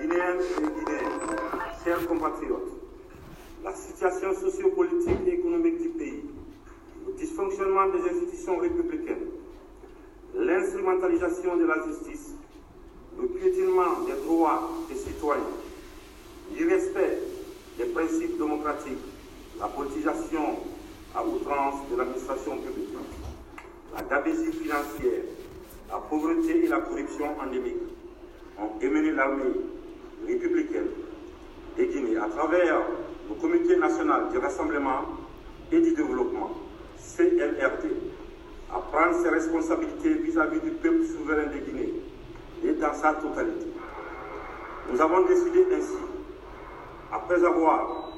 Guinéennes et Guinéens, chers compatriotes, la situation sociopolitique et économique du pays, le dysfonctionnement des institutions républicaines, l'instrumentalisation de la justice, le piétinement des droits des citoyens, l'irrespect des principes démocratiques, la politisation à outrance de l'administration publique, la gabésie financière, la pauvreté et la corruption endémique ont émené l'armée républicaine de Guinée à travers le Comité national du rassemblement et du développement, CNRD, à prendre ses responsabilités vis-à-vis -vis du peuple souverain de Guinée et dans sa totalité. Nous avons décidé ainsi, après avoir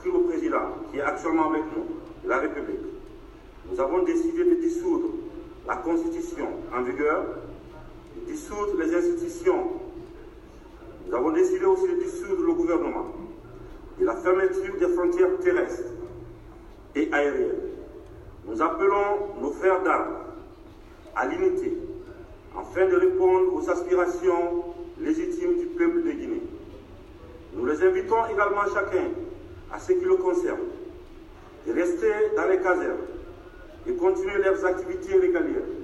pris le président qui est actuellement avec nous, la République, nous avons décidé de dissoudre la constitution en vigueur, de dissoudre les institutions. Avons décidé aussi de dissoudre le gouvernement et la fermeture des frontières terrestres et aériennes. Nous appelons nos frères d'armes à l'unité afin de répondre aux aspirations légitimes du peuple de Guinée. Nous les invitons également chacun, à ce qui le concerne, de rester dans les casernes et continuer leurs activités régaliennes